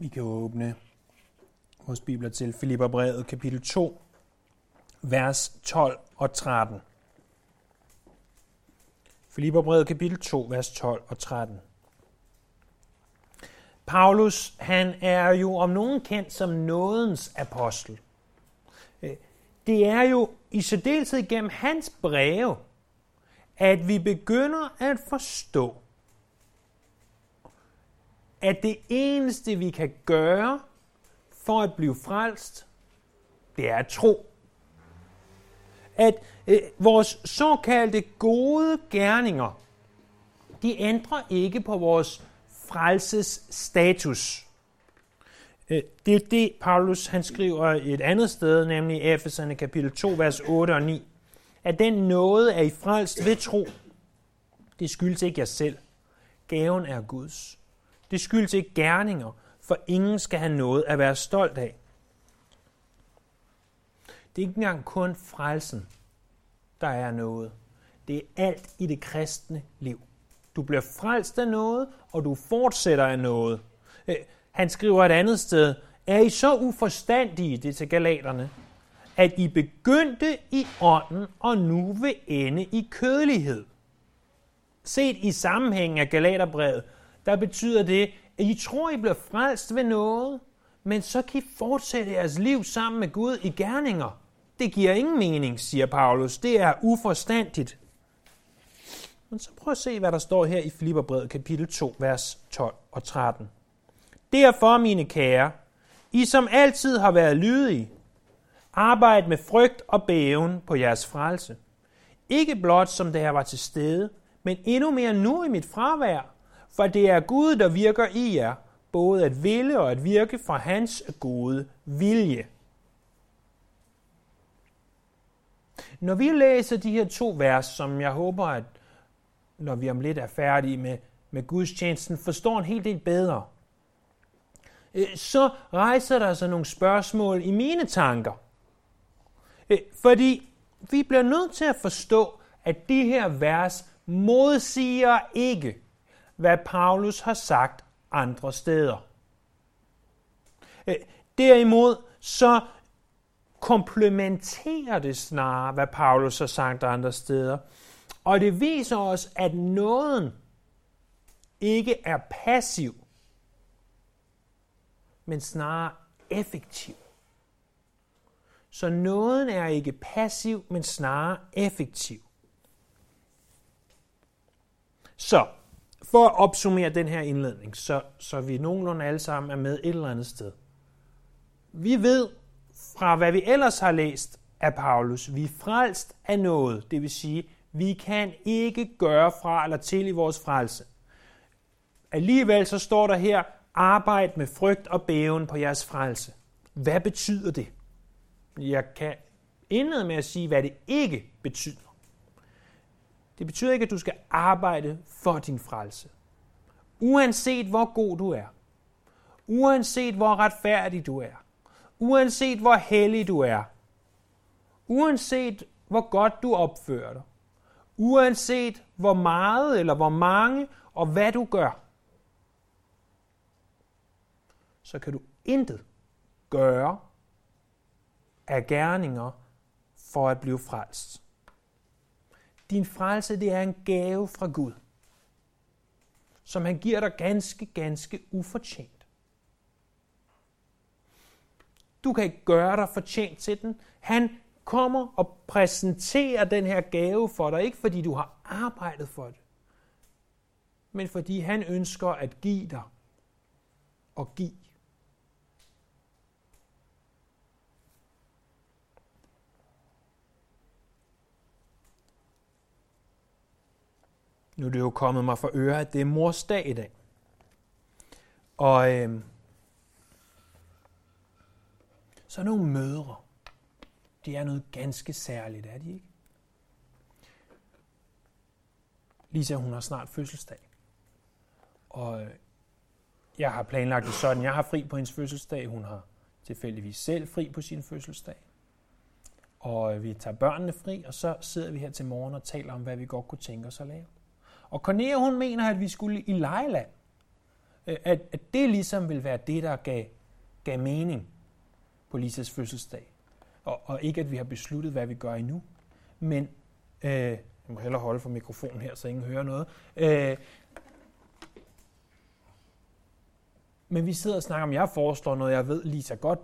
Vi kan åbne vores bibler til Filipperbrevet kapitel 2, vers 12 og 13. Filipperbrevet kapitel 2, vers 12 og 13. Paulus, han er jo om nogen kendt som nådens apostel. Øh, det er jo i særdeleshed gennem hans breve, at vi begynder at forstå, at det eneste, vi kan gøre for at blive frelst, det er at tro. At øh, vores såkaldte gode gerninger, de ændrer ikke på vores frelses status. Øh, det er det, Paulus han skriver et andet sted, nemlig i Efeserne kapitel 2, vers 8 og 9. At den nåde er i frelst ved tro. Det skyldes ikke jer selv. Gaven er Guds. Det skyldes ikke gerninger, for ingen skal have noget at være stolt af. Det er ikke engang kun frelsen, der er noget. Det er alt i det kristne liv. Du bliver frelst af noget, og du fortsætter af noget. Øh, han skriver et andet sted, er I så uforstandige, det til galaterne, at I begyndte i ånden, og nu vil ende i kødelighed. Set i sammenhængen af Galaterbrevet, der betyder det, at I tror, I bliver frelst ved noget, men så kan I fortsætte jeres liv sammen med Gud i gerninger. Det giver ingen mening, siger Paulus. Det er uforstandigt. Men så prøv at se, hvad der står her i Filipperbrevet kapitel 2, vers 12 og 13. Derfor, mine kære, I som altid har været lydige, arbejd med frygt og bæven på jeres frelse. Ikke blot som det her var til stede, men endnu mere nu i mit fravær, for det er Gud, der virker i jer, både at ville og at virke fra hans gode vilje. Når vi læser de her to vers, som jeg håber, at når vi om lidt er færdige med, med Guds tjenesten, forstår en helt del bedre, øh, så rejser der sig nogle spørgsmål i mine tanker. Øh, fordi vi bliver nødt til at forstå, at de her vers modsiger ikke, hvad Paulus har sagt andre steder. Øh, derimod så komplementerer det snarere, hvad Paulus har sagt andre steder. Og det viser os, at nåden ikke er passiv, men snarere effektiv. Så nåden er ikke passiv, men snarere effektiv. Så, for at opsummere den her indledning, så, så vi nogenlunde alle sammen er med et eller andet sted. Vi ved fra, hvad vi ellers har læst af Paulus, vi er frelst af noget, det vil sige, vi kan ikke gøre fra eller til i vores frelse. Alligevel så står der her, arbejd med frygt og bæven på jeres frelse. Hvad betyder det? Jeg kan indlede med at sige, hvad det ikke betyder. Det betyder ikke, at du skal arbejde for din frelse. Uanset hvor god du er. Uanset hvor retfærdig du er. Uanset hvor hellig du er. Uanset hvor godt du opfører dig. Uanset hvor meget eller hvor mange og hvad du gør. Så kan du intet gøre af gerninger for at blive frelst. Din frelse, det er en gave fra Gud, som han giver dig ganske, ganske ufortjent. Du kan ikke gøre dig fortjent til den. Han kommer og præsenterer den her gave for dig, ikke fordi du har arbejdet for det, men fordi han ønsker at give dig og give. Nu er det jo kommet mig for øre, at det er mors dag i dag. Og øh, så nogle mødre, de er noget ganske særligt, er de ikke? Lisa, hun har snart fødselsdag. Og øh, jeg har planlagt det sådan, jeg har fri på hendes fødselsdag, hun har tilfældigvis selv fri på sin fødselsdag. Og øh, vi tager børnene fri, og så sidder vi her til morgen og taler om, hvad vi godt kunne tænke os at lave. Og Cornelia, hun mener, at vi skulle i lejeland. Øh, at, at det ligesom vil være det, der gav, gav mening på Lisas fødselsdag. Og, og ikke, at vi har besluttet, hvad vi gør endnu. Men, øh, jeg må hellere holde for mikrofonen her, så ingen hører noget. Øh, men vi sidder og snakker om, jeg foreslår noget, jeg ved, Lisa godt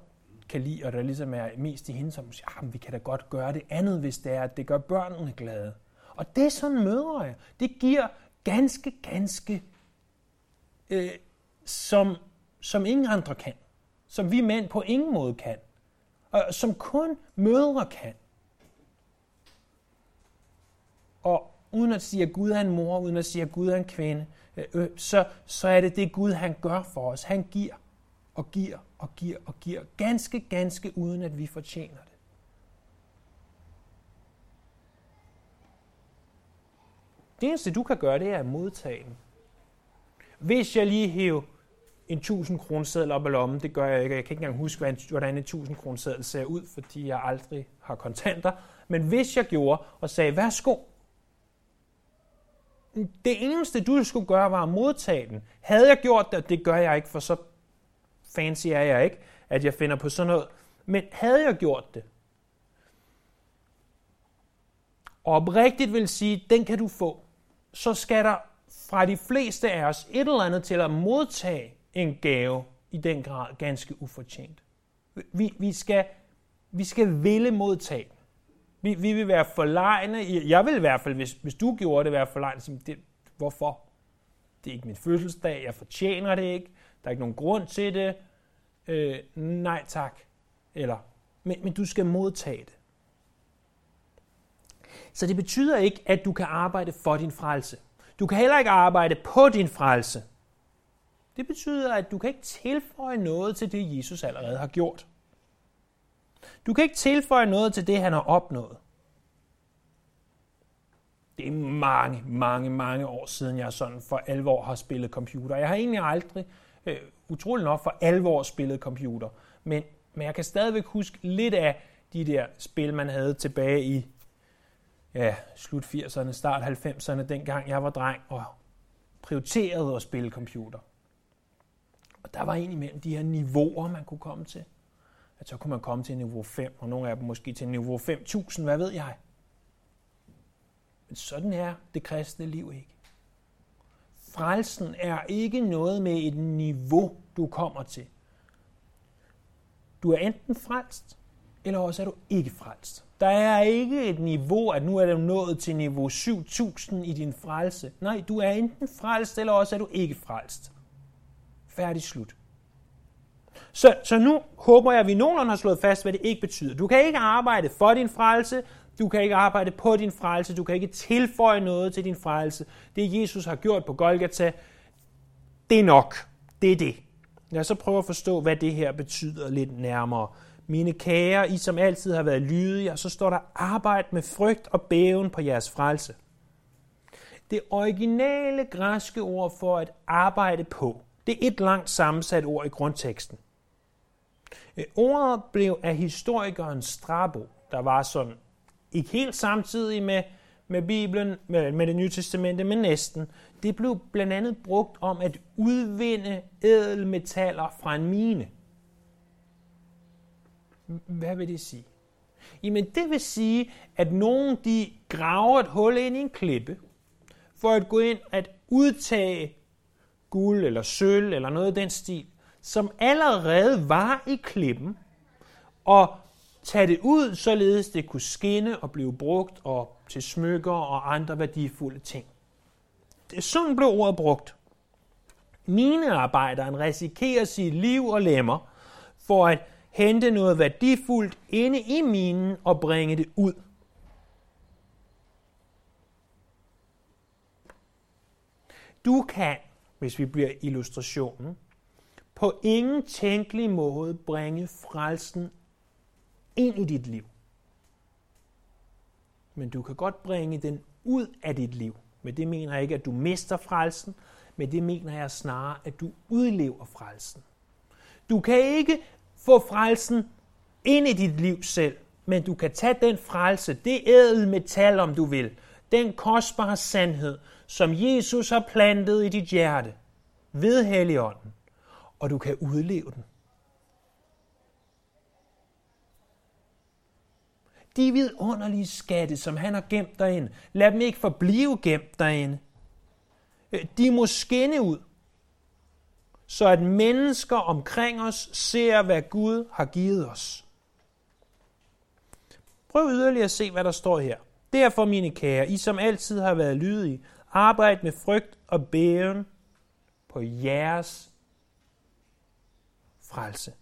kan lide, og der ligesom er mest i hende, som siger, ah, vi kan da godt gøre det andet, hvis det er, at det gør børnene glade. Og det er sådan mødre jeg. Det giver ganske, ganske, øh, som, som ingen andre kan. Som vi mænd på ingen måde kan. Og som kun mødre kan. Og uden at sige, at Gud er en mor, uden at sige, at Gud er en kvinde, øh, øh så, så er det det Gud, han gør for os. Han giver og giver og giver og giver, ganske, ganske uden at vi fortjener det. Det eneste, du kan gøre, det er at modtage den. Hvis jeg lige hæver en 1000 kroner seddel op i lommen, det gør jeg ikke. Jeg kan ikke engang huske, hvordan en 1000 kroner seddel ser ud, fordi jeg aldrig har kontanter. Men hvis jeg gjorde og sagde, værsgo, det eneste, du skulle gøre, var at modtage den. Havde jeg gjort det, det gør jeg ikke, for så fancy er jeg ikke, at jeg finder på sådan noget. Men havde jeg gjort det, og oprigtigt vil sige, den kan du få, så skal der fra de fleste af os et eller andet til at modtage en gave i den grad ganske ufortjent. Vi, vi, skal, vi skal ville modtage. Vi, vi vil være forlegne. Jeg vil i hvert fald, hvis, hvis du gjorde det, være forlegne. Det, hvorfor? Det er ikke min fødselsdag. Jeg fortjener det ikke. Der er ikke nogen grund til det. Øh, nej tak. Eller, men, men du skal modtage det. Så det betyder ikke, at du kan arbejde for din frelse. Du kan heller ikke arbejde på din frelse. Det betyder, at du kan ikke tilføje noget til det, Jesus allerede har gjort. Du kan ikke tilføje noget til det, han har opnået. Det er mange, mange, mange år siden, jeg sådan for alvor har spillet computer. Jeg har egentlig aldrig, øh, utrolig nok, for alvor spillet computer. Men, men jeg kan stadigvæk huske lidt af de der spil, man havde tilbage i ja, slut 80'erne, start 90'erne, dengang jeg var dreng og prioriterede at spille computer. Og der var imellem de her niveauer, man kunne komme til. At så kunne man komme til niveau 5, og nogle af dem måske til niveau 5.000, hvad ved jeg. Men sådan er det kristne liv ikke. Frelsen er ikke noget med et niveau, du kommer til. Du er enten frelst, eller også er du ikke frelst. Der er ikke et niveau, at nu er du nået til niveau 7000 i din frelse. Nej, du er enten frelst, eller også er du ikke frelst. Færdig slut. Så, så nu håber jeg, at vi nogenlunde har slået fast, hvad det ikke betyder. Du kan ikke arbejde for din frelse, du kan ikke arbejde på din frelse, du kan ikke tilføje noget til din frelse. Det Jesus har gjort på Golgata, det er nok. Det er det. Lad os så prøve at forstå, hvad det her betyder lidt nærmere. Mine kære, I som altid har været lydige, og så står der arbejde med frygt og bæven på jeres frelse. Det originale græske ord for at arbejde på, det er et langt sammensat ord i grundteksten. Øh, ordet blev af historikeren Strabo, der var sådan ikke helt samtidig med, med Bibelen, med, med det nye testamente, men næsten. Det blev blandt andet brugt om at udvinde ædelmetaller fra en mine. Hvad vil det sige? Jamen det vil sige, at nogen de graver et hul ind i en klippe, for at gå ind at udtage guld eller sølv eller noget af den stil, som allerede var i klippen, og tage det ud, således det kunne skinne og blive brugt og til smykker og andre værdifulde ting. Det er sådan blev ordet brugt. Minearbejderen risikerer sit liv og lemmer for at hente noget værdifuldt inde i minen og bringe det ud. Du kan, hvis vi bliver illustrationen, på ingen tænkelig måde bringe frelsen ind i dit liv. Men du kan godt bringe den ud af dit liv. Men det mener jeg ikke, at du mister frelsen, men det mener jeg snarere, at du udlever frelsen. Du kan ikke få frelsen ind i dit liv selv, men du kan tage den frelse, det ædel metal, om du vil, den kostbare sandhed, som Jesus har plantet i dit hjerte. ved Helligånden, og du kan udleve den. De vidunderlige skatte, som han har gemt derinde, lad dem ikke forblive gemt derinde. Øh, de må skinne ud, så at mennesker omkring os ser, hvad Gud har givet os. Prøv yderligere at se, hvad der står her. Derfor, mine kære, I som altid har været lydige, arbejd med frygt og bæven på jeres frelse.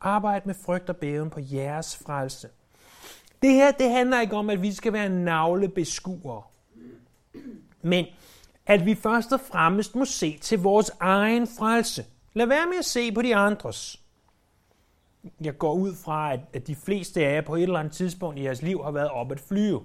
Arbejd med frygt og bæven på jeres frelse. Det her, det handler ikke om, at vi skal være navlebeskuere. Men at vi først og fremmest må se til vores egen frelse. Lad være med at se på de andres. Jeg går ud fra, at de fleste af jer på et eller andet tidspunkt i jeres liv har været op at flyve.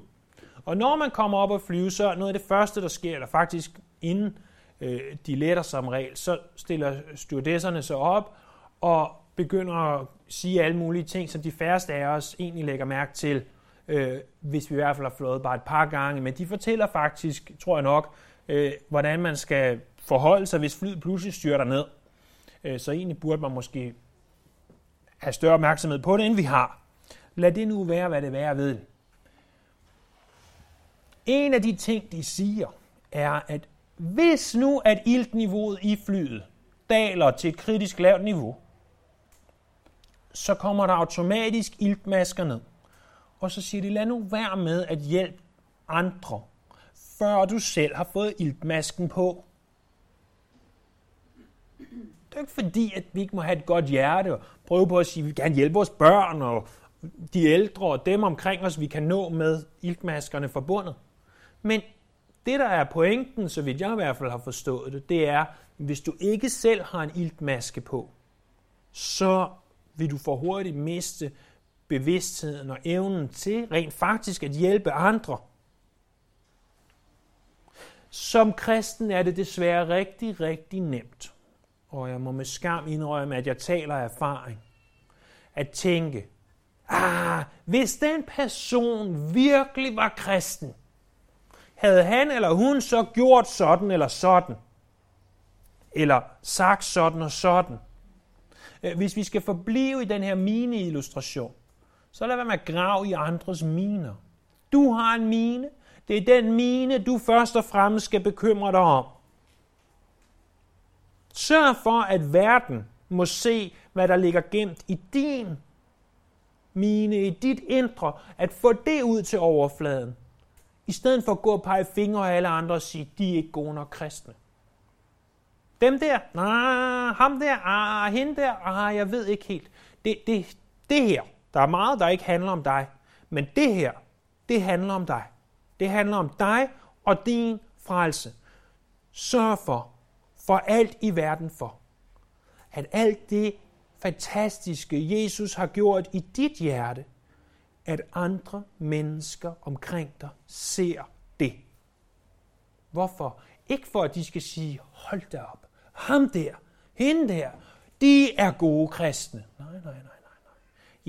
Og når man kommer op at flyve, så er noget af det første, der sker, eller faktisk inden øh, de letter som regel, så stiller stewardesserne sig op og begynder at sige alle mulige ting, som de færreste af os egentlig lægger mærke til, øh, hvis vi i hvert fald har flået bare et par gange. Men de fortæller faktisk, tror jeg nok, øh, hvordan man skal forholde sig, hvis flyet pludselig styrter ned. Øh, så egentlig burde man måske have større opmærksomhed på det, end vi har. Lad det nu være, hvad det være ved. En af de ting, de siger, er, at hvis nu at iltniveauet i flyet daler til et kritisk lavt niveau, så kommer der automatisk iltmasker ned. Og så siger de, lad nu være med at hjælpe andre, før du selv har fået iltmasken på. Det er ikke fordi, at vi ikke må have et godt hjerte og prøve på at sige, at vi vil gerne hjælpe vores børn og de ældre og dem omkring os, vi kan nå med iltmaskerne forbundet. Men det, der er pointen, så vidt jeg i hvert fald har forstået det, det er, hvis du ikke selv har en iltmaske på, så vil du for hurtigt miste bevidstheden og evnen til rent faktisk at hjælpe andre. Som kristen er det desværre rigtig, rigtig nemt, og jeg må med skam indrømme, at jeg taler af erfaring, at tænke, ah, hvis den person virkelig var kristen, havde han eller hun så gjort sådan eller sådan, eller sagt sådan og sådan. Øh, hvis vi skal forblive i den her mine-illustration, så lad være med at grave i andres miner. Du har en mine. Det er den mine, du først og fremmest skal bekymre dig om. Sørg for, at verden må se, hvad der ligger gemt i din mine, i dit indre, at få det ud til overfladen. I stedet for at gå og pege fingre af alle andre og sige, de er ikke gode nok kristne. Dem der, nej, ham der, ah, hende der, ah, jeg ved ikke helt. Det, det, det her, der er meget, der ikke handler om dig, men det her, det handler om dig. Det handler om dig og din frelse. Sørg for, for alt i verden for, at alt det fantastiske, Jesus har gjort i dit hjerte, at andre mennesker omkring dig ser det. Hvorfor? Ikke for, at de skal sige, hold da op, ham der, hende der, de er gode kristne. Nej, nej.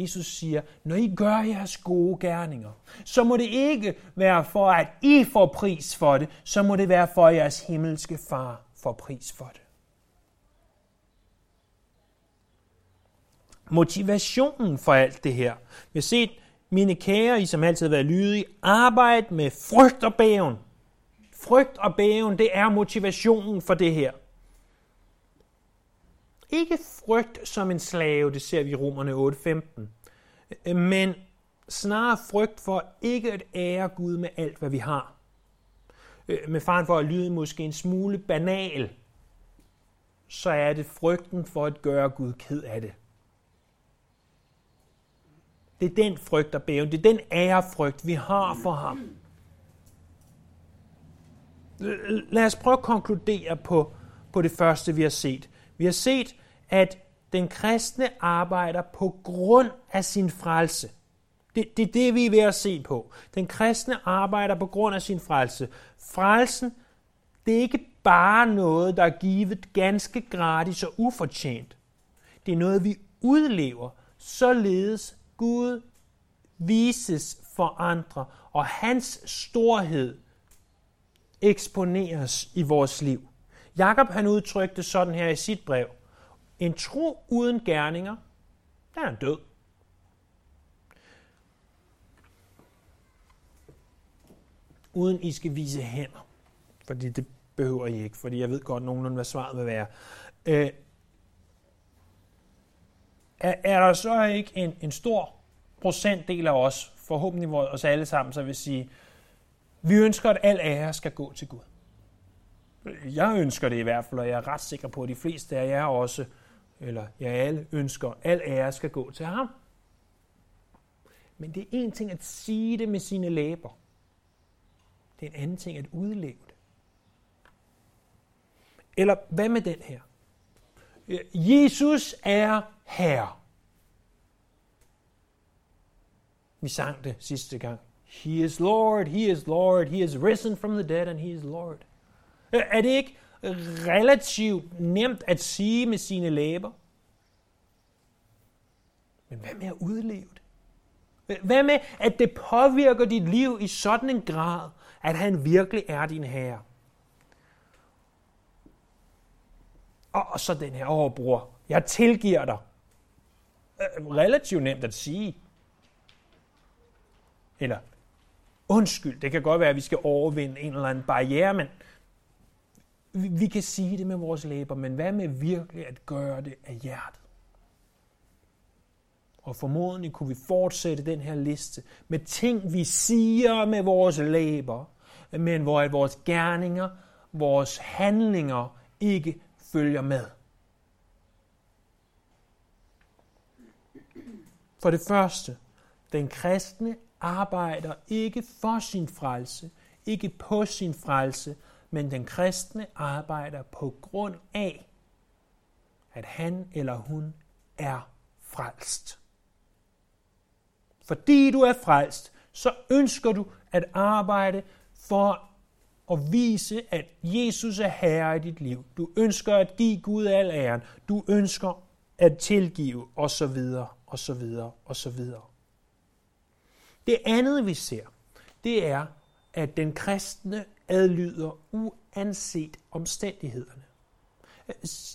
Jesus siger, når I gør jeres gode gerninger, så må det ikke være for, at I får pris for det, så må det være for, at jeres himmelske far får pris for det. Motivationen for alt det her. Vi har set, mine kære, I som altid har været lydige, arbejde med frygt og bæven. Frygt og bæven, det er motivationen for det her. Ikke frygt som en slave, det ser vi i Romerne 8.15, men snarere frygt for ikke at ære Gud med alt, hvad vi har. Øh, med faren for at lyde måske en smule banal, så er det frygten for at gøre Gud ked af det. Det er den frygt og bæven, det er den ærefrygt, vi har for ham. Lad os prøve at konkludere på, på det første, vi har set. Vi har set, at den kristne arbejder på grund af sin frelse. Det, det er det, vi er ved at se på. Den kristne arbejder på grund af sin frelse. Frelsen, det er ikke bare noget, der er givet ganske gratis og ufortjent. Det er noget, vi udlever, således Gud vises for andre, og hans storhed eksponeres i vores liv. Jakob han udtrykte sådan her i sit brev. En tro uden gerninger, der er død. Uden I skal vise hænder. Fordi det behøver I ikke, fordi jeg ved godt nogenlunde, hvad svaret vil være. Øh, er, er der så ikke en, en stor procentdel af os, forhåbentlig os alle sammen, så vil sige, vi ønsker, at al ære skal gå til Gud. Jeg ønsker det i hvert fald, og jeg er ret sikker på, at de fleste af jer også, eller jeg alle ønsker, al ære skal gå til ham. Men det er en ting at sige det med sine læber. Det er en anden ting at udleve det. Eller hvad med den her? Jesus er Herre. Vi sang det sidste gang. He is Lord, He is Lord, He is risen from the dead, and He is Lord. Øh, er det ikke relativt nemt at sige med sine læber? Men hvad med at udleve det? Hvad med, at det påvirker dit liv i sådan en grad, at han virkelig er din herre? Og så den her, åh bror, jeg tilgiver dig. Øh, relativt nemt at sige. Eller undskyld, det kan godt være, at vi skal overvinde en eller anden barriere, men vi, vi kan sige det med vores læber, men hvad med virkelig at gøre det af hjertet? Og formodentlig kunne vi fortsætte den her liste med ting, vi siger med vores læber, men hvor at vores gerninger, vores handlinger ikke følger med. For det første, den kristne arbejder ikke for sin frelse, ikke på sin frelse, men den kristne arbejder på grund af, at han eller hun er frelst. Fordi du er frelst, så ønsker du at arbejde for at vise, at Jesus er herre i dit liv. Du ønsker at give Gud al æren. Du ønsker at tilgive, og så videre, og så videre, og så videre. Det andet, vi ser, det er, at den kristne adlyder uanset omstændighederne. Øh,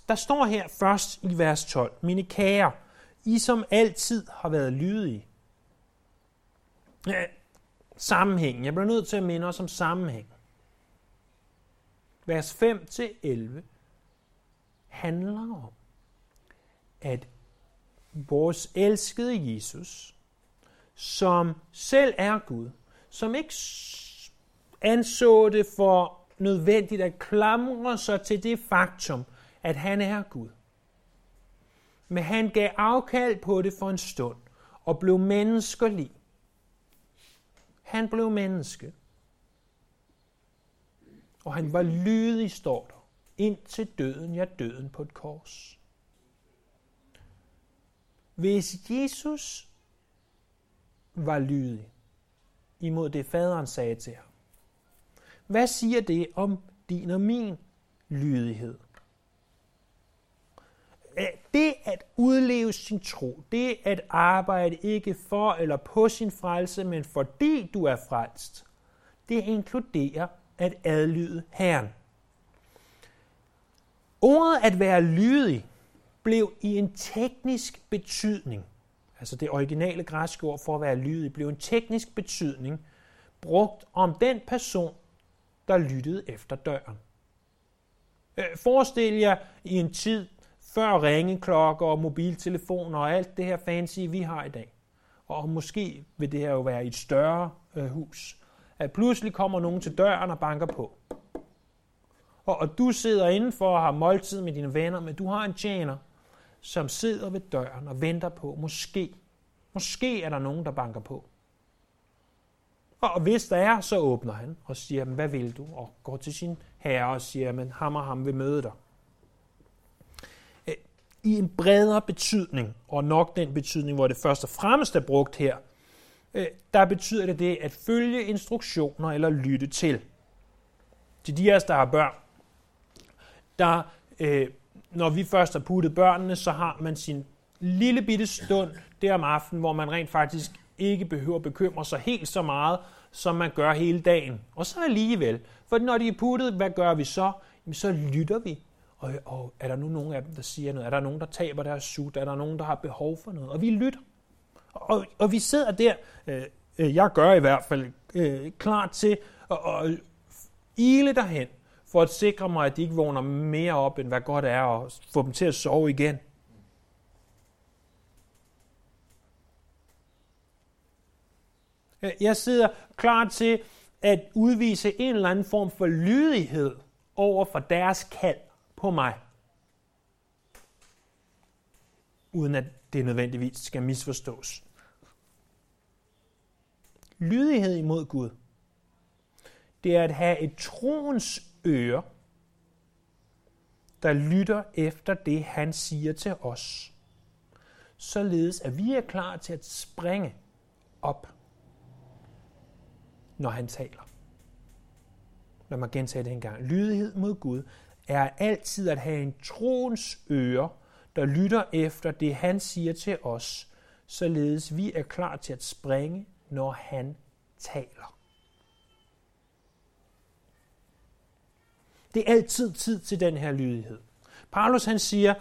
der står her først i vers 12, mine kære, I som altid har været lydige. Øh, sammenhæng. Jeg bliver nødt til at minde os om sammenhæng. Vers 5-11 handler om, at vores elskede Jesus, som selv er Gud, som ikke anså det for nødvendigt at klamre sig til det faktum, at han er Gud. Men han gav afkald på det for en stund og blev menneskelig. Han blev menneske. Og han var lydig, står der, indtil døden, ja døden på et kors. Hvis Jesus var lydig imod det, faderen sagde til ham, hvad siger det om din og min lydighed? Det at udleve sin tro, det at arbejde ikke for eller på sin frelse, men fordi du er frelst, det inkluderer at adlyde Herren. Ordet at være lydig blev i en teknisk betydning, altså det originale græske ord for at være lydig, blev en teknisk betydning brugt om den person, der lyttede efter døren. Øh, forestil jer i en tid før ringeklokker og mobiltelefoner og alt det her fancy, vi har i dag. Og måske vil det her jo være et større øh, hus. At pludselig kommer nogen til døren og banker på. Og, og du sidder indenfor og har måltid med dine venner, men du har en tjener, som sidder ved døren og venter på, måske, måske er der nogen, der banker på. Og hvis der er, så åbner han og siger, hvad vil du? Og går til sin herre og siger, men ham og ham vil møde dig. Øh, I en bredere betydning, og nok den betydning, hvor det først og fremmest er brugt her, øh, der betyder det det at følge instruktioner eller lytte til. Til de af os, der har børn, der, øh, når vi først har puttet børnene, så har man sin lille bitte stund der om aftenen, hvor man rent faktisk ikke behøver at bekymre sig helt så meget, som man gør hele dagen. Og så alligevel, for når de er puttet, hvad gør vi så? så lytter vi. Og, og er der nu nogen af dem, der siger noget? Er der nogen, der taber deres sut? Er der nogen, der har behov for noget? Og vi lytter. Og, og vi sidder der, øh, øh jeg gør i hvert fald, øh, klar til at, at ile derhen, for at sikre mig, at de ikke vågner mere op, end hvad godt er, og få dem til at sove igen. Øh, jeg sidder klar til at udvise en eller anden form for lydighed over for deres kald på mig. Uden at det nødvendigvis skal misforstås. Lydighed imod Gud, det er at have et troens øre, der lytter efter det, han siger til os, således at vi er klar til at springe op, når han taler. Lad mig gentage det en gang. Lydighed mod Gud er altid at have en troens øre, der lytter efter det, han siger til os, således vi er klar til at springe, når han taler. Det er altid tid til den her lydighed. Paulus han siger,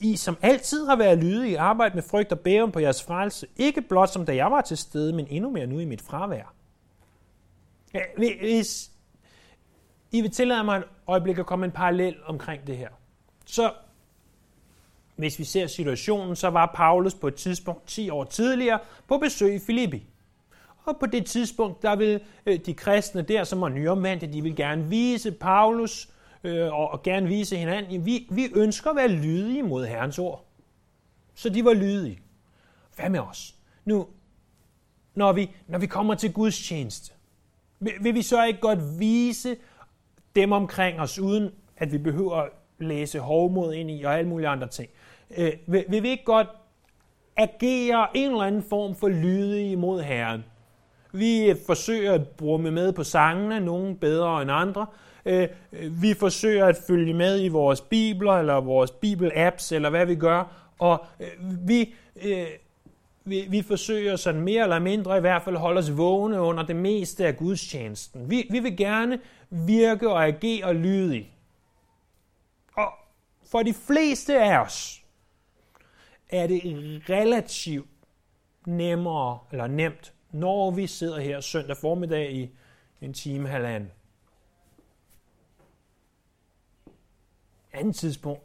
I som altid har været lydige, arbejde med frygt og bæven på jeres frelse, ikke blot som da jeg var til stede, men endnu mere nu i mit fravær. Hvis I vil tillade mig et øjeblik at komme en parallel omkring det her, så hvis vi ser situationen, så var Paulus på et tidspunkt 10 år tidligere på besøg i Filippi. Og på det tidspunkt, der vil øh, de kristne der, som var nyomvendte, de vil gerne vise Paulus øh, og, og gerne vise hinanden, vi, vi ønsker at være lydige mod Herrens ord. Så de var lydige. Hvad med os? Nu, når vi, når vi kommer til Guds tjeneste, vil, vil vi så ikke godt vise dem omkring os, uden at vi behøver at læse hovmod ind i og alle mulige andre ting? Øh, vil, vil vi ikke godt agere en eller anden form for lydige imod Herren? Vi forsøger at brumme med på sangene, nogle bedre end andre. Øh, vi forsøger at følge med i vores bibler, eller vores bibel-apps, eller hvad vi gør. Og øh, vi, øh, vi, vi forsøger sådan mere eller mindre i hvert fald at holde os vågne under det meste af gudstjenesten. Vi, vi vil gerne virke og agere lydigt. Og for de fleste af os er det relativt nemmere, eller nemt når vi sidder her søndag formiddag i en time halvanden. Andet tidspunkt,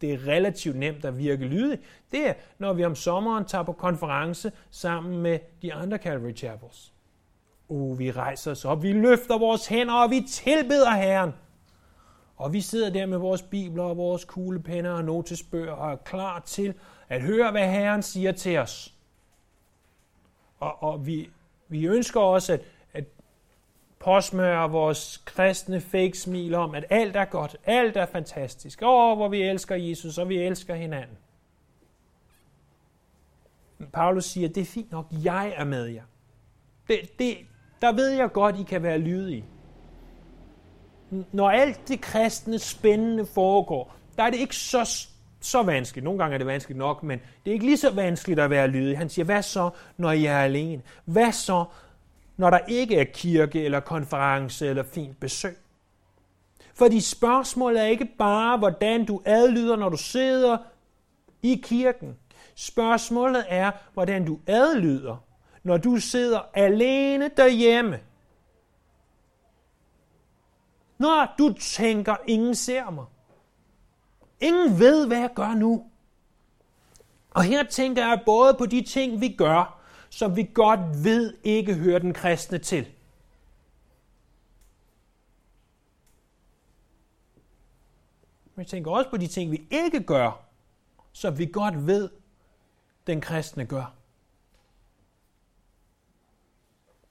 det er relativt nemt at virke lydig, det er, når vi om sommeren tager på konference sammen med de andre Calvary Chapels. Uh, vi rejser os op, vi løfter vores hænder, og vi tilbeder Herren. Og vi sidder der med vores bibler og vores kuglepenner og notesbøger og er klar til at høre, hvad Herren siger til os. Og, og vi, vi ønsker også at, at påsmøre vores kristne fake smil om, at alt er godt, alt er fantastisk. Åh, hvor vi elsker Jesus, og vi elsker hinanden. Paulus siger, det er fint nok, jeg er med jer. Det, det, der ved jeg godt, I kan være lydige. Når alt det kristne spændende foregår, der er det ikke så så vanskeligt. Nogle gange er det vanskeligt nok, men det er ikke lige så vanskeligt at være lydig. Han siger, hvad så, når jeg er alene? Hvad så, når der ikke er kirke eller konference eller fint besøg? Fordi spørgsmålet er ikke bare, hvordan du adlyder, når du sidder i kirken. Spørgsmålet er, hvordan du adlyder, når du sidder alene derhjemme. Når du tænker, ingen ser mig. Ingen ved, hvad jeg gør nu. Og her tænker jeg både på de ting, vi gør, som vi godt ved ikke hører den kristne til. Men jeg tænker også på de ting, vi ikke gør, som vi godt ved, den kristne gør.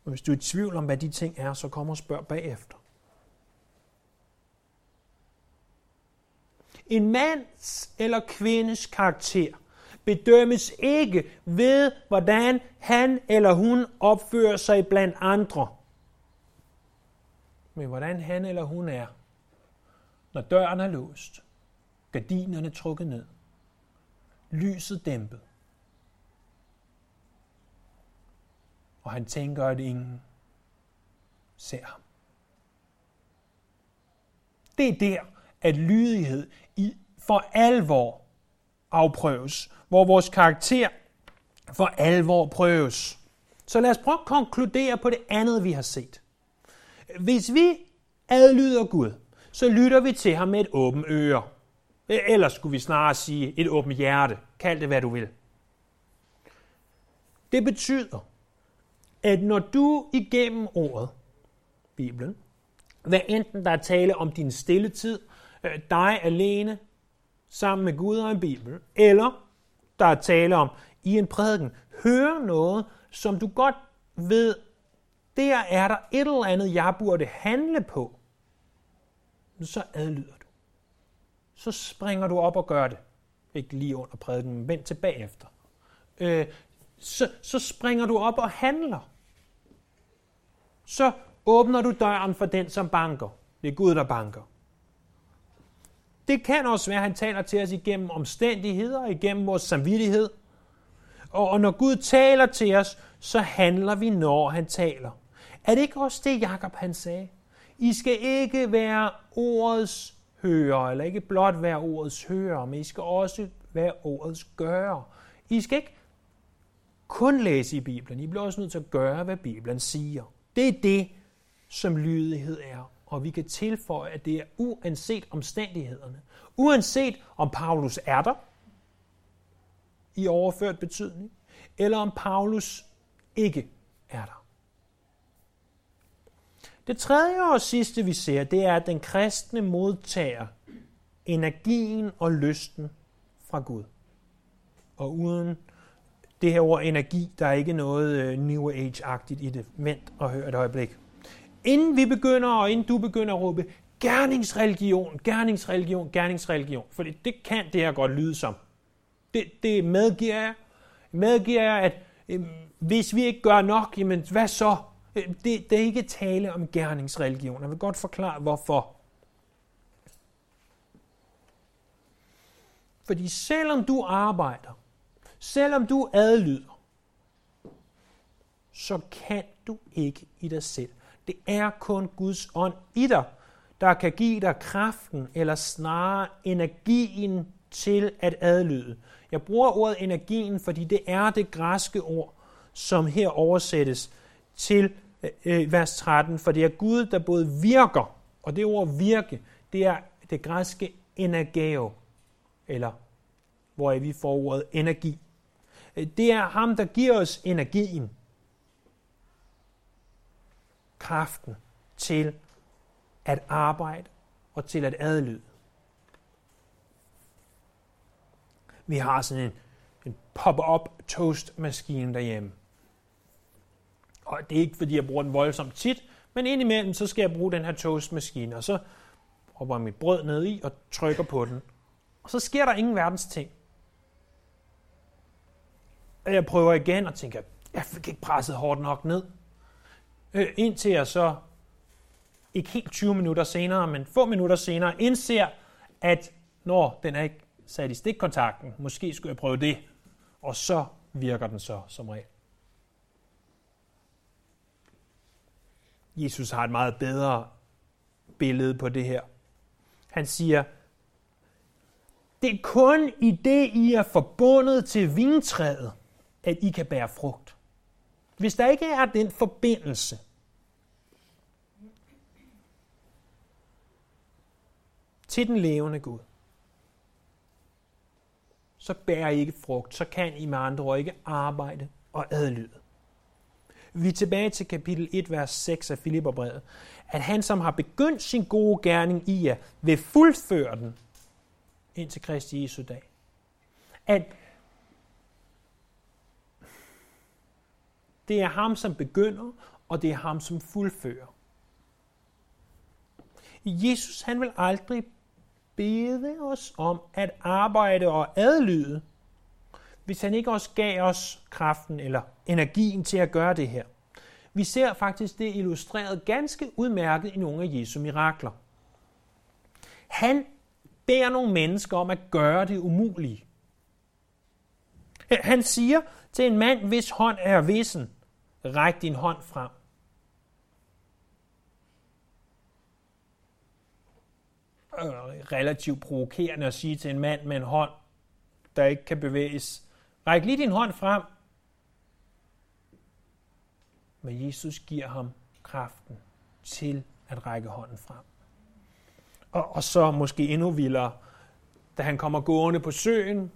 Og hvis du er i tvivl om, hvad de ting er, så kom og spørg bagefter. En mands eller kvindes karakter bedømmes ikke ved, hvordan han eller hun opfører sig blandt andre, men hvordan han eller hun er, når døren er låst, gardinerne trukket ned, lyset dæmpet, og han tænker, at ingen ser ham. Det er der, at lydighed i for alvor afprøves, hvor vores karakter for alvor prøves. Så lad os prøve at konkludere på det andet, vi har set. Hvis vi adlyder Gud, så lytter vi til ham med et åbent øre. Ellers skulle vi snarere sige et åbent hjerte. Kald det, hvad du vil. Det betyder, at når du igennem ordet, Bibelen, hvad enten der er tale om din stille tid, øh, dig alene, sammen med Gud og en Bibel, eller der er tale om i en prædiken, høre noget, som du godt ved, der er der et eller andet, jeg burde handle på, så adlyder du. Så springer du op og gør det. Ikke lige under prædiken, men tilbage efter. Øh, så, så springer du op og handler. Så åbner du døren for den, som banker. Det er Gud, der banker. Det kan også være, at han taler til os igennem omstændigheder, igennem vores samvittighed. Og når Gud taler til os, så handler vi, når han taler. Er det ikke også det, Jakob han sagde? I skal ikke være ordets hører, eller ikke blot være ordets hører, men I skal også være ordets gøre. I skal ikke kun læse i Bibelen, I bliver også nødt til at gøre, hvad Bibelen siger. Det er det, som lydighed er. Og vi kan tilføje, at det er uanset omstændighederne. Uanset om Paulus er der, i overført betydning, eller om Paulus ikke er der. Det tredje og sidste, vi ser, det er, at den kristne modtager energien og lysten fra Gud. Og uden det her ord energi, der er ikke noget øh, New Age-agtigt i det. Vent og hør et øjeblik. Inden vi begynder, og inden du begynder at råbe, gerningsreligion, gerningsreligion, gerningsreligion, for det kan det her godt lyde som. Det, det medgiver jeg. Medgiver jeg, at øh, hvis vi ikke gør nok, jamen hvad så? Øhm, det, det er ikke tale om gerningsreligion. Jeg vil godt forklare, hvorfor. Fordi selvom du arbejder, selvom du adlyder, så kan du ikke i dig selv. Det er kun Guds ånd i dig, der kan give dig kraften, eller snarere energien til at adlyde. Jeg bruger ordet energien, fordi det er det græske ord, som her oversættes til øh, øh vers 13, for det er Gud, der både virker, og det ord virke, det er det græske energeo, eller hvor vi får ordet energi. Øh, det er ham, der giver os energien, kraften til at arbejde og til at adlyde. Vi har sådan en, en pop-up toastmaskine derhjemme. Og det er ikke, fordi jeg bruger den voldsomt tit, men indimellem, så skal jeg bruge den her toastmaskine, og så hopper mit brød ned i og trykker på den. Og så sker der ingen verdens ting. Og jeg prøver igen og tænker, jeg fik ikke presset hårdt nok ned. Øh, indtil jeg så, ikke helt 20 minutter senere, men få minutter senere, indser, at når den er ikke sat i stikkontakten, måske skulle jeg prøve det, og så virker den så som regel. Jesus har et meget bedre billede på det her. Han siger, det er kun i det, I er forbundet til vintræet, at I kan bære frugt. Hvis der ikke er den forbindelse, til den levende Gud, så bærer I ikke frugt, så kan I med andre ord ikke arbejde og adlyde. Vi er tilbage til kapitel 1, vers 6 af Filipperbrevet. At han, som har begyndt sin gode gerning i jer, vil fuldføre den indtil Kristi Jesu dag. At det er ham, som begynder, og det er ham, som fuldfører. Jesus han vil aldrig bede os om at arbejde og adlyde, hvis han ikke også gav os kraften eller energien til at gøre det her. Vi ser faktisk det illustreret ganske udmærket i nogle af Jesu mirakler. Han beder nogle mennesker om at gøre det umulige. Han siger til en mand, hvis hånd er vissen, ræk din hånd frem. Øh, relativt provokerende at sige til en mand med en hånd, der ikke kan bevæges. Ræk lige din hånd frem. Men Jesus giver ham kraften til at række hånden frem. Og, og så måske endnu vildere, da han kommer gående på søen,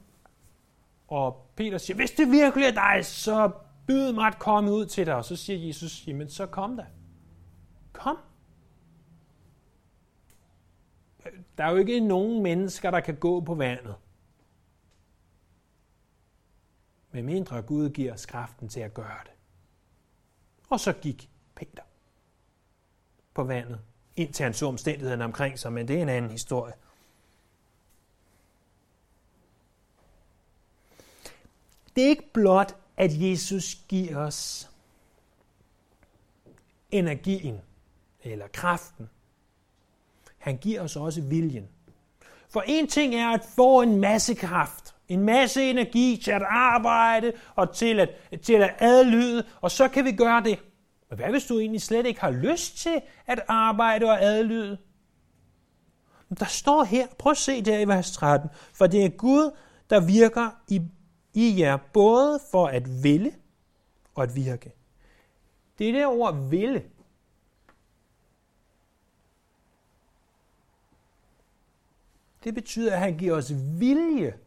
og Peter siger, hvis det virkelig er dig, så byd mig at komme ud til dig. Og så siger Jesus, jamen så kom da. Kom. Der er jo ikke nogen mennesker, der kan gå på vandet. Med mindre Gud giver os kraften til at gøre det. Og så gik Peter på vandet, indtil han så omstændighederne omkring sig, men det er en anden historie. Det er ikke blot, at Jesus giver os energien eller kraften. Han giver os også viljen. For en ting er at få en masse kraft, en masse energi til at arbejde og til at, til at adlyde, og så kan vi gøre det. Men hvad hvis du egentlig slet ikke har lyst til at arbejde og adlyde? Der står her, prøv at se der i vers 13, for det er Gud, der virker i, i jer både for at ville og at virke. Det er det ord ville. Det betyder, at han giver os vilje.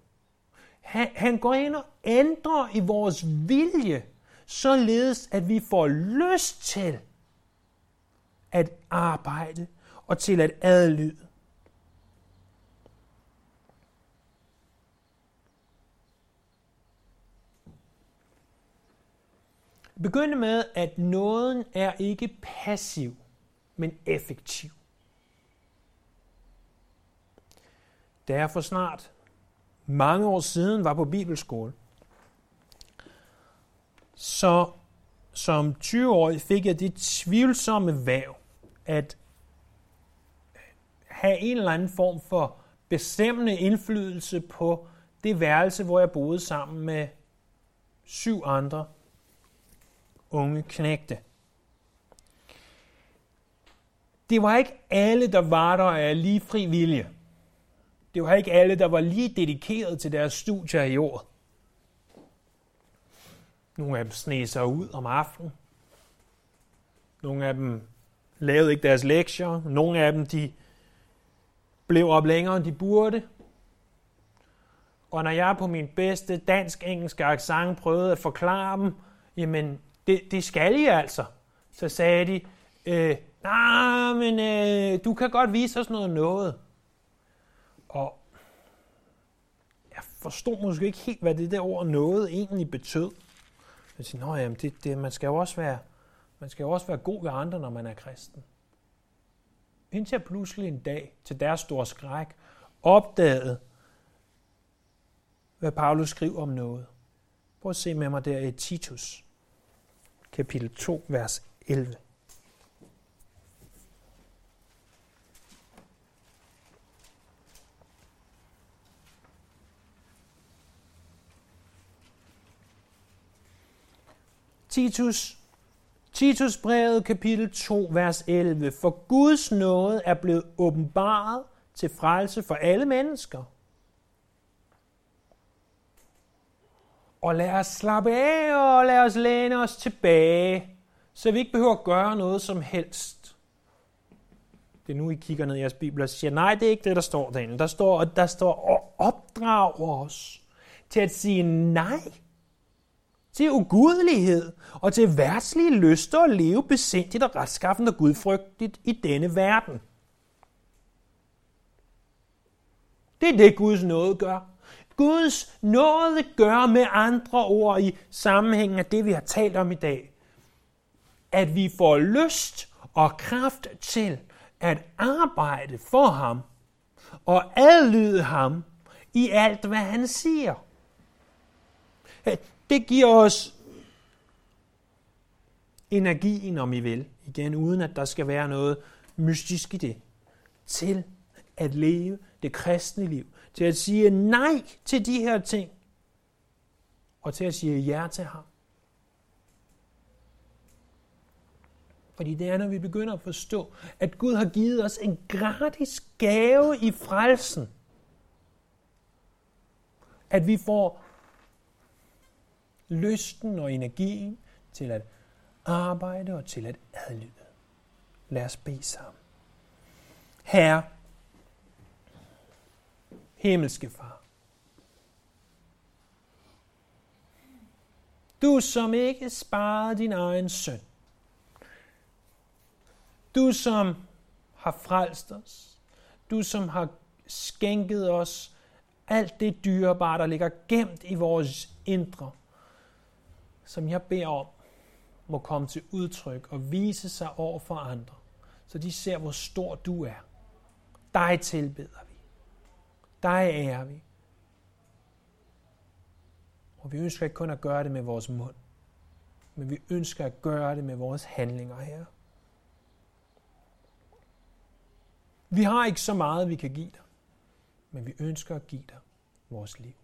Han, han går ind og ændrer i vores vilje således at vi får lyst til at arbejde og til at adlyde. Begynde med, at nåden er ikke passiv, men effektiv. Da jeg for snart mange år siden var på bibelskole, så som 20-årig fik jeg det tvivlsomme væv at have en eller anden form for bestemmende indflydelse på det værelse, hvor jeg boede sammen med syv andre unge knægte. Det var ikke alle, der var der af lige fri vilje. Det var ikke alle, der var lige dedikeret til deres studier i år. Nogle af dem sneg sig ud om aftenen. Nogle af dem lavede ikke deres lektier. Nogle af dem, de blev op længere, end de burde. Og når jeg på min bedste dansk-engelske accent prøvede at forklare dem, jamen, det, det skal I altså. Så sagde de, øh, nej, men øh, du kan godt vise os noget noget. Og jeg forstod måske ikke helt, hvad det der ord noget egentlig betød. Jeg siger, Nå, jamen, det, det, man, skal jo også være, man skal jo også være god ved andre, når man er kristen. Indtil jeg pludselig en dag, til deres store skræk, opdagede, hvad Paulus skriver om noget. Prøv at se med mig der i Titus, kapitel 2, vers 11. Titus, Titus brevet kapitel 2, vers 11. For Guds nåde er blevet åbenbaret til frelse for alle mennesker. Og lad os slappe af, og lad os læne os tilbage, så vi ikke behøver at gøre noget som helst. Det er nu, I kigger ned i jeres bibel og siger, nej, det er ikke det, der står derinde. Der står, der står og opdrag os til at sige nej til ugudelighed og til værtslige lyster at leve besindigt og retskaffende og gudfrygtigt i denne verden. Det er det, Guds nåde gør. Guds nåde gør med andre ord i sammenhængen af det, vi har talt om i dag, at vi får lyst og kraft til at arbejde for ham og adlyde ham i alt, hvad han siger. Det giver os energien, om I vil, igen uden at der skal være noget mystisk i det, til at leve det kristne liv, til at sige nej til de her ting, og til at sige ja til ham. Fordi det er, når vi begynder at forstå, at Gud har givet os en gratis gave i frelsen. At vi får lysten og energien til at arbejde og til at adlyde. Lad os bede sammen. Herre, himmelske far, du som ikke sparede din egen søn, du som har frelst os, du som har skænket os alt det dyrebare, der ligger gemt i vores indre, som jeg beder om, må komme til udtryk og vise sig over for andre, så de ser, hvor stor du er. Dig tilbeder vi. Dig ærer vi. Og vi ønsker ikke kun at gøre det med vores mund, men vi ønsker at gøre det med vores handlinger her. Vi har ikke så meget, vi kan give dig, men vi ønsker at give dig vores liv.